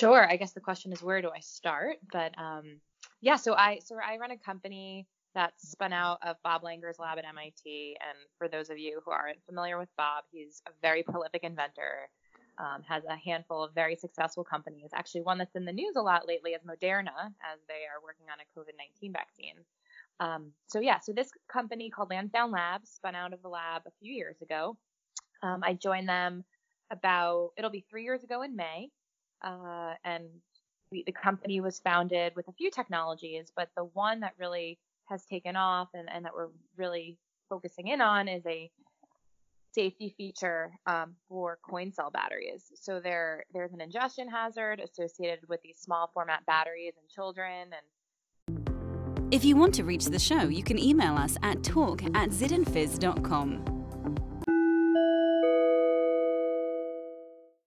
Sure. I guess the question is where do I start? But um, yeah, so I so I run a company that's spun out of Bob Langer's lab at MIT. And for those of you who aren't familiar with Bob, he's a very prolific inventor. Um, has a handful of very successful companies. Actually, one that's in the news a lot lately is Moderna, as they are working on a COVID 19 vaccine. Um, so, yeah, so this company called Landsdowne Labs spun out of the lab a few years ago. Um, I joined them about, it'll be three years ago in May. Uh, and we, the company was founded with a few technologies, but the one that really has taken off and, and that we're really focusing in on is a safety feature um, for coin cell batteries. So there there's an ingestion hazard associated with these small format batteries in children and if you want to reach the show, you can email us at talk at zidandfizz.com.